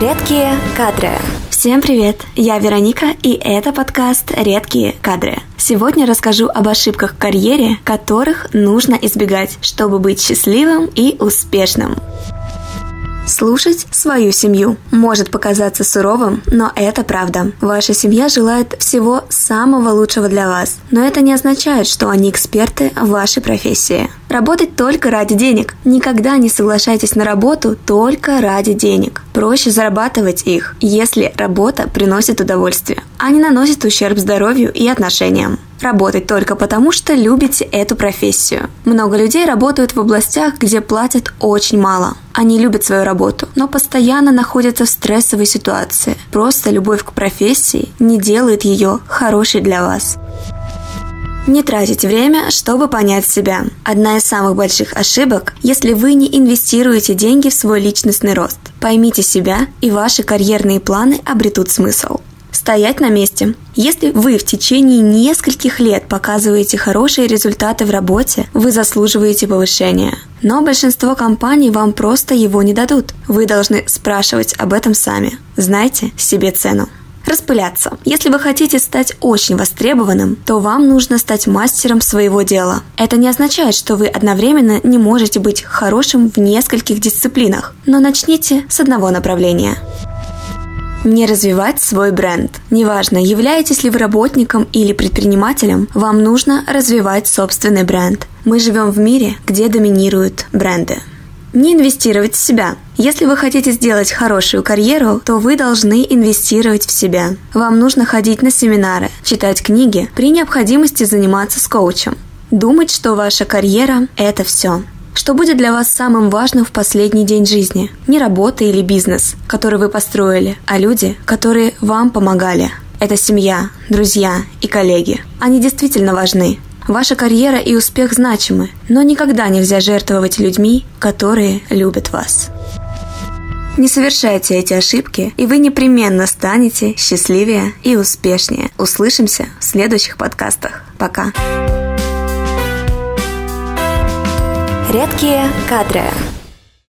Редкие кадры. Всем привет! Я Вероника, и это подкаст «Редкие кадры». Сегодня расскажу об ошибках в карьере, которых нужно избегать, чтобы быть счастливым и успешным. Слушать свою семью может показаться суровым, но это правда. Ваша семья желает всего самого лучшего для вас, но это не означает, что они эксперты в вашей профессии. Работать только ради денег. Никогда не соглашайтесь на работу только ради денег. Проще зарабатывать их, если работа приносит удовольствие, а не наносит ущерб здоровью и отношениям. Работать только потому, что любите эту профессию. Много людей работают в областях, где платят очень мало. Они любят свою работу, но постоянно находятся в стрессовой ситуации. Просто любовь к профессии не делает ее хорошей для вас. Не тратить время, чтобы понять себя. Одна из самых больших ошибок, если вы не инвестируете деньги в свой личностный рост. Поймите себя, и ваши карьерные планы обретут смысл. Стоять на месте. Если вы в течение нескольких лет показываете хорошие результаты в работе, вы заслуживаете повышения. Но большинство компаний вам просто его не дадут. Вы должны спрашивать об этом сами. Знайте себе цену. Распыляться. Если вы хотите стать очень востребованным, то вам нужно стать мастером своего дела. Это не означает, что вы одновременно не можете быть хорошим в нескольких дисциплинах, но начните с одного направления. Не развивать свой бренд. Неважно, являетесь ли вы работником или предпринимателем, вам нужно развивать собственный бренд. Мы живем в мире, где доминируют бренды. Не инвестировать в себя. Если вы хотите сделать хорошую карьеру, то вы должны инвестировать в себя. Вам нужно ходить на семинары, читать книги, при необходимости заниматься с коучем. Думать, что ваша карьера – это все. Что будет для вас самым важным в последний день жизни? Не работа или бизнес, который вы построили, а люди, которые вам помогали. Это семья, друзья и коллеги. Они действительно важны. Ваша карьера и успех значимы, но никогда нельзя жертвовать людьми, которые любят вас. Не совершайте эти ошибки, и вы непременно станете счастливее и успешнее. Услышимся в следующих подкастах. Пока. Редкие кадры.